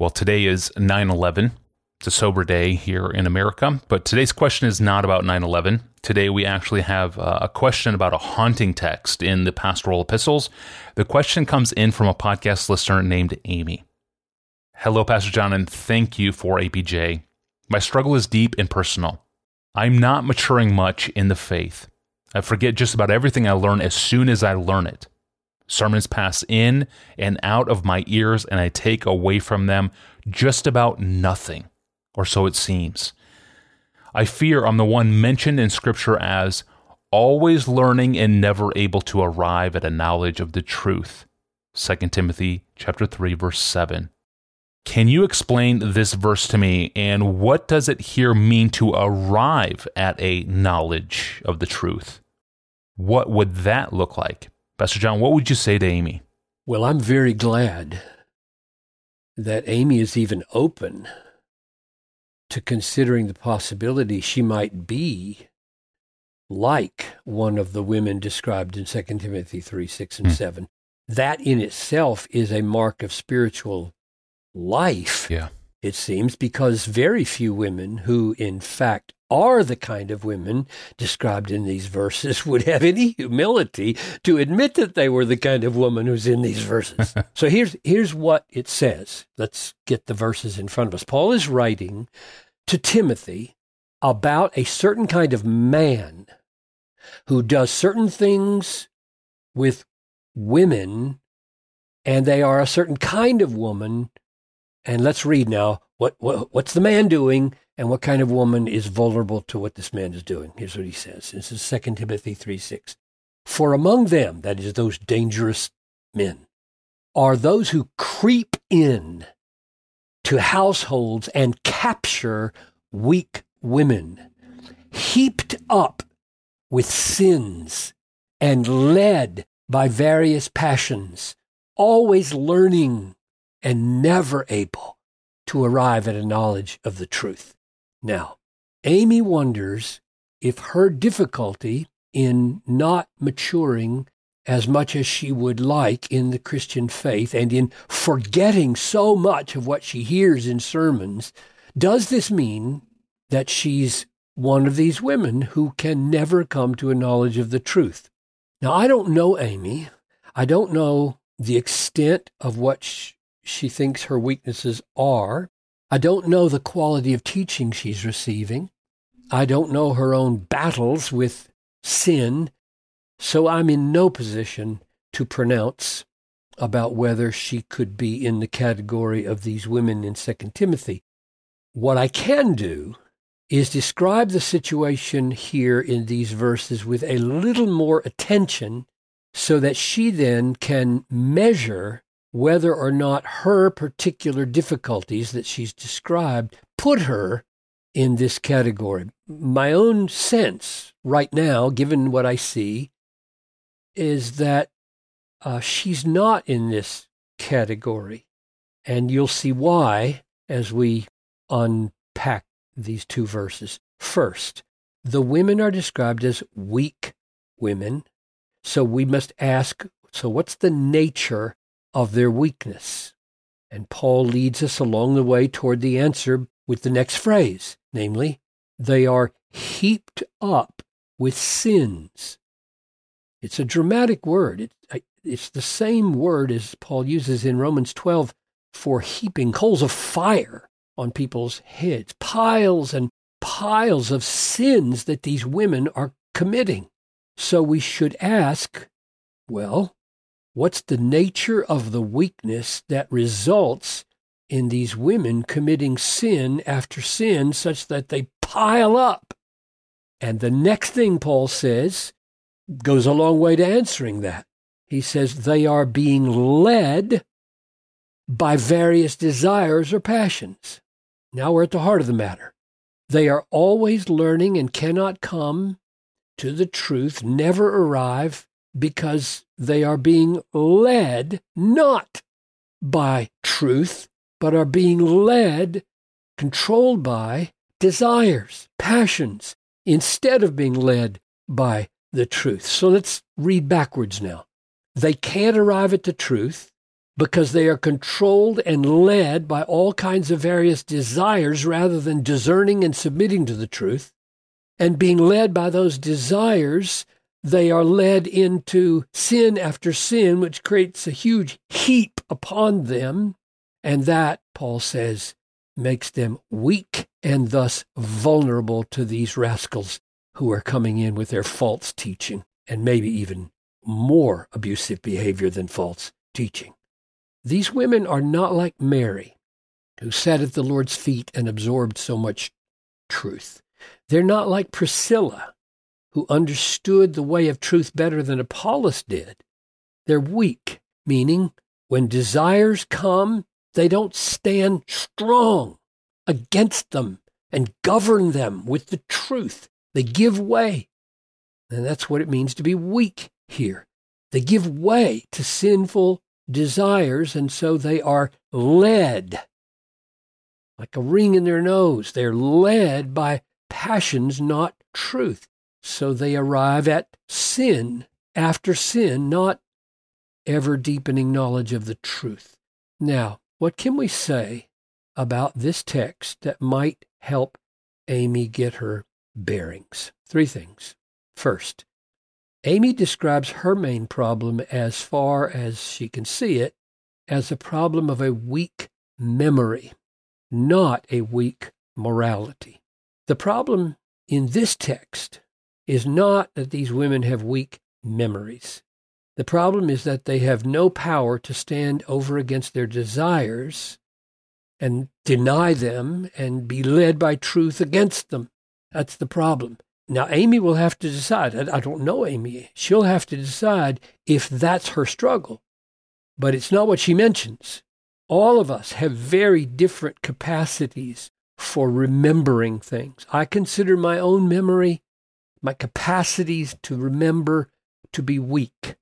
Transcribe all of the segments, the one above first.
Well, today is 9 11. It's a sober day here in America, but today's question is not about 9 11. Today we actually have uh, a question about a haunting text in the pastoral epistles. The question comes in from a podcast listener named Amy. Hello, Pastor John, and thank you for APJ. My struggle is deep and personal. I'm not maturing much in the faith. I forget just about everything I learn as soon as I learn it. Sermons pass in and out of my ears, and I take away from them just about nothing, or so it seems. I fear I'm the one mentioned in Scripture as always learning and never able to arrive at a knowledge of the truth. 2 Timothy chapter 3 verse 7. Can you explain this verse to me and what does it here mean to arrive at a knowledge of the truth? What would that look like? Pastor John, what would you say to Amy? Well, I'm very glad that Amy is even open to considering the possibility she might be like one of the women described in 2 Timothy 3 6 and hmm. 7. That in itself is a mark of spiritual life, yeah. it seems, because very few women who, in fact, are the kind of women described in these verses would have any humility to admit that they were the kind of woman who's in these verses. so here's here's what it says. Let's get the verses in front of us. Paul is writing to Timothy about a certain kind of man who does certain things with women and they are a certain kind of woman and let's read now what, what what's the man doing and what kind of woman is vulnerable to what this man is doing. Here's what he says. This is 2 Timothy 3 6. For among them, that is, those dangerous men, are those who creep in to households and capture weak women, heaped up with sins and led by various passions, always learning and never able to arrive at a knowledge of the truth. Now, Amy wonders if her difficulty in not maturing as much as she would like in the Christian faith and in forgetting so much of what she hears in sermons, does this mean that she's one of these women who can never come to a knowledge of the truth? Now, I don't know Amy. I don't know the extent of what she thinks her weaknesses are. I don't know the quality of teaching she's receiving. I don't know her own battles with sin. So I'm in no position to pronounce about whether she could be in the category of these women in 2 Timothy. What I can do is describe the situation here in these verses with a little more attention so that she then can measure whether or not her particular difficulties that she's described put her in this category. My own sense right now, given what I see, is that uh, she's not in this category. And you'll see why as we unpack these two verses. First, the women are described as weak women. So we must ask so, what's the nature of their weakness. And Paul leads us along the way toward the answer with the next phrase, namely, they are heaped up with sins. It's a dramatic word. It, it's the same word as Paul uses in Romans 12 for heaping coals of fire on people's heads, piles and piles of sins that these women are committing. So we should ask, well, What's the nature of the weakness that results in these women committing sin after sin such that they pile up? And the next thing Paul says goes a long way to answering that. He says they are being led by various desires or passions. Now we're at the heart of the matter. They are always learning and cannot come to the truth, never arrive because they are being led not by truth, but are being led, controlled by desires, passions, instead of being led by the truth. So let's read backwards now. They can't arrive at the truth because they are controlled and led by all kinds of various desires rather than discerning and submitting to the truth. And being led by those desires, they are led into sin after sin, which creates a huge heap upon them. And that, Paul says, makes them weak and thus vulnerable to these rascals who are coming in with their false teaching and maybe even more abusive behavior than false teaching. These women are not like Mary, who sat at the Lord's feet and absorbed so much truth. They're not like Priscilla, who understood the way of truth better than Apollos did. They're weak, meaning when desires come, they don't stand strong against them and govern them with the truth. They give way. And that's what it means to be weak here. They give way to sinful desires, and so they are led like a ring in their nose. They're led by passions, not truth. So they arrive at sin after sin, not ever deepening knowledge of the truth. Now, what can we say about this text that might help Amy get her bearings? Three things. First, Amy describes her main problem, as far as she can see it, as a problem of a weak memory, not a weak morality. The problem in this text is not that these women have weak memories. The problem is that they have no power to stand over against their desires and deny them and be led by truth against them. That's the problem. Now, Amy will have to decide. I, don't know Amy. She'll have to decide if that's her struggle. But it's not what she mentions. All of us have very different capacities for remembering things. I consider my own memory, my capacities to remember, to be weak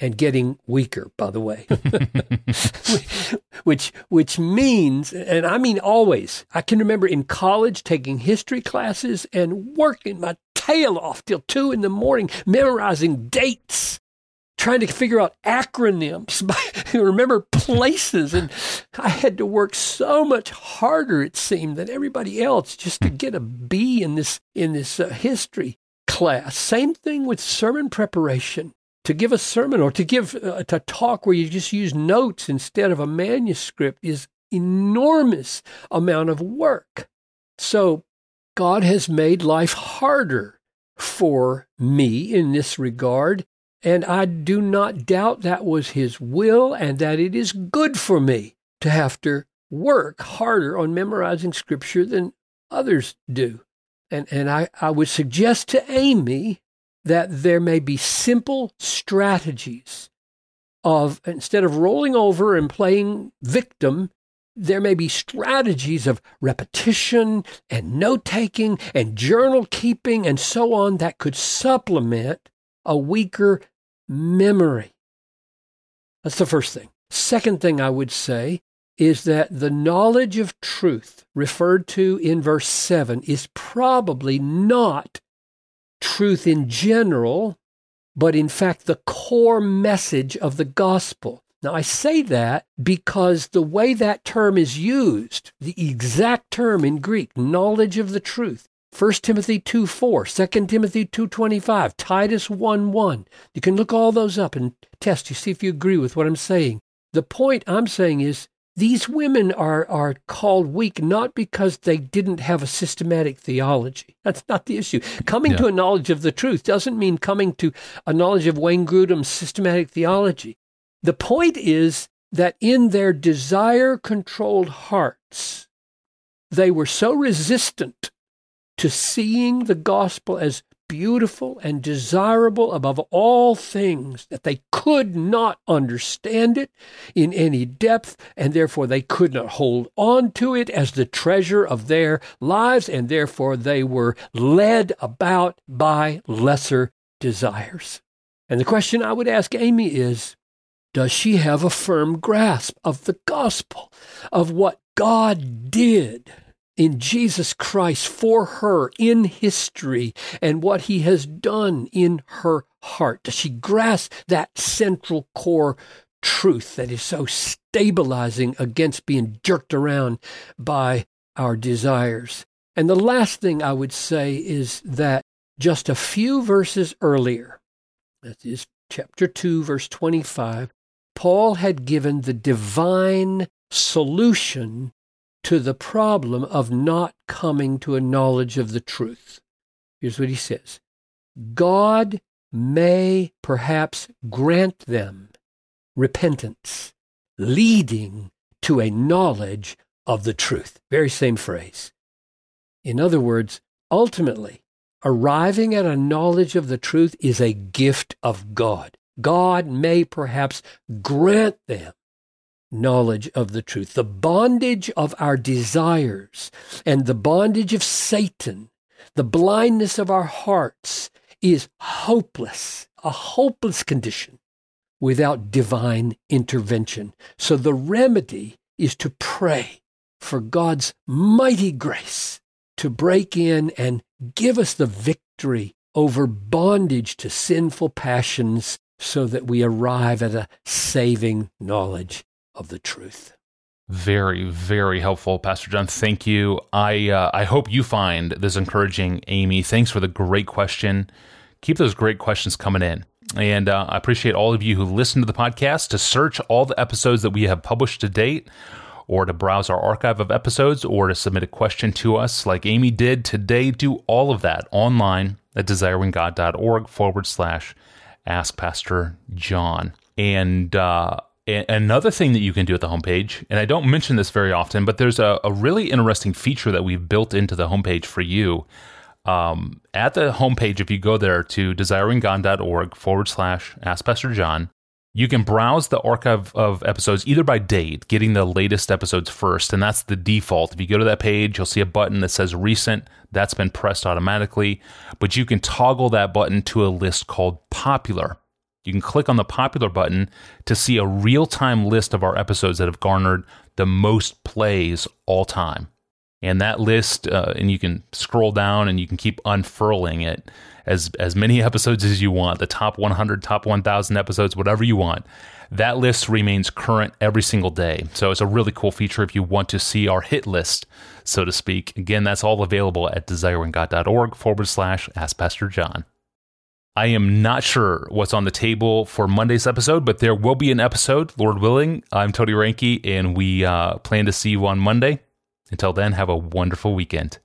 and getting weaker, by the way. which which means and I mean always. I can remember in college taking history classes and working my tail off till two in the morning, memorizing dates, trying to figure out acronyms, remember places. And I had to work so much harder, it seemed, than everybody else just to get a B in this, in this uh, history class. Same thing with sermon preparation. To give a sermon or to give uh, to talk where you just use notes instead of a manuscript is enormous amount of work. So God has made life harder for me in this regard, and I do not doubt that was His will and that it is good for me to have to work harder on memorizing Scripture than others do. And, and I, I would suggest to Amy that there may be simple strategies of instead of rolling over and playing victim, there may be strategies of repetition and note taking and journal keeping and so on that could supplement a weaker memory. That's the first thing. Second thing I would say is that the knowledge of truth referred to in verse 7 is probably not truth in general, but in fact the core message of the gospel. Now, I say that because the way that term is used, the exact term in Greek, knowledge of the truth, 1 Timothy 2 4, 2 Timothy 2.25, Titus 1 1. You can look all those up and test. You see if you agree with what I'm saying. The point I'm saying is these women are, are called weak not because they didn't have a systematic theology. That's not the issue. Coming yeah. to a knowledge of the truth doesn't mean coming to a knowledge of Wayne Grudem's systematic theology. The point is that in their desire controlled hearts, they were so resistant to seeing the gospel as beautiful and desirable above all things that they could not understand it in any depth, and therefore they could not hold on to it as the treasure of their lives, and therefore they were led about by lesser desires. And the question I would ask Amy is does she have a firm grasp of the gospel, of what God did in Jesus Christ for her in history and what he has done in her heart? Does she grasp that central core truth that is so stabilizing against being jerked around by our desires. And the last thing I would say is that just a few verses earlier, that is chapter 2, verse 25, Paul had given the divine solution to the problem of not coming to a knowledge of the truth. Here's what he says God may perhaps grant them repentance, leading to a knowledge of the truth. Very same phrase. In other words, ultimately, arriving at a knowledge of the truth is a gift of God. God may perhaps grant them knowledge of the truth. The bondage of our desires and the bondage of Satan, the blindness of our hearts is hopeless, a hopeless condition without divine intervention. So the remedy is to pray for God's mighty grace to break in and give us the victory over bondage to sinful passions so that we arrive at a saving knowledge of the truth. Very, very helpful, Pastor John. Thank you. I uh, I hope you find this encouraging, Amy. Thanks for the great question. Keep those great questions coming in. And uh, I appreciate all of you who listen to the podcast to search all the episodes that we have published to date, or to browse our archive of episodes, or to submit a question to us like Amy did today. Do all of that online at desiringgod.org forward slash ask Pastor John. And uh, another thing that you can do at the homepage, and I don't mention this very often, but there's a, a really interesting feature that we've built into the homepage for you. Um, at the homepage, if you go there to desiringgod.org forward slash ask Pastor John, you can browse the archive of episodes either by date, getting the latest episodes first, and that's the default. If you go to that page, you'll see a button that says recent. That's been pressed automatically, but you can toggle that button to a list called popular. You can click on the popular button to see a real time list of our episodes that have garnered the most plays all time. And that list, uh, and you can scroll down and you can keep unfurling it as as many episodes as you want, the top 100, top 1000 episodes, whatever you want. That list remains current every single day. So it's a really cool feature if you want to see our hit list, so to speak. Again, that's all available at desiringgod.org forward slash ask Pastor John. I am not sure what's on the table for Monday's episode, but there will be an episode, Lord willing. I'm Tony Reinke, and we uh, plan to see you on Monday. Until then, have a wonderful weekend.